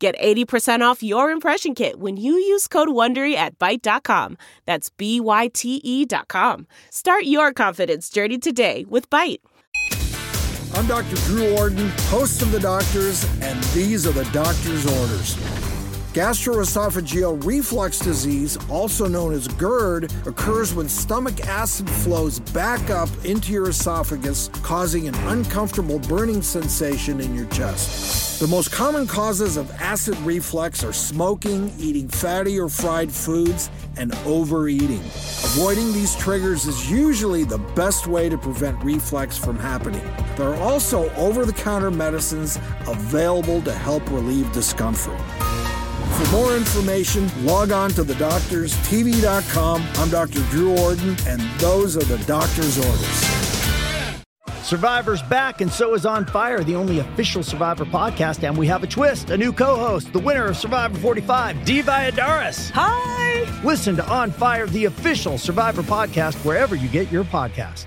Get 80% off your impression kit when you use code WONDERY at Byte.com. That's B-Y-T-E dot com. Start your confidence journey today with Byte. I'm Dr. Drew Ordon, host of The Doctors, and these are the doctor's orders. Gastroesophageal reflux disease, also known as GERD, occurs when stomach acid flows back up into your esophagus, causing an uncomfortable burning sensation in your chest. The most common causes of acid reflux are smoking, eating fatty or fried foods, and overeating. Avoiding these triggers is usually the best way to prevent reflux from happening. There are also over the counter medicines available to help relieve discomfort. For more information, log on to thedoctorstv.com. I'm Dr. Drew Ordon, and those are the doctor's orders. Survivor's back, and so is On Fire, the only official Survivor podcast. And we have a twist, a new co host, the winner of Survivor 45, Dee Valladares. Hi! Listen to On Fire, the official Survivor podcast, wherever you get your podcast.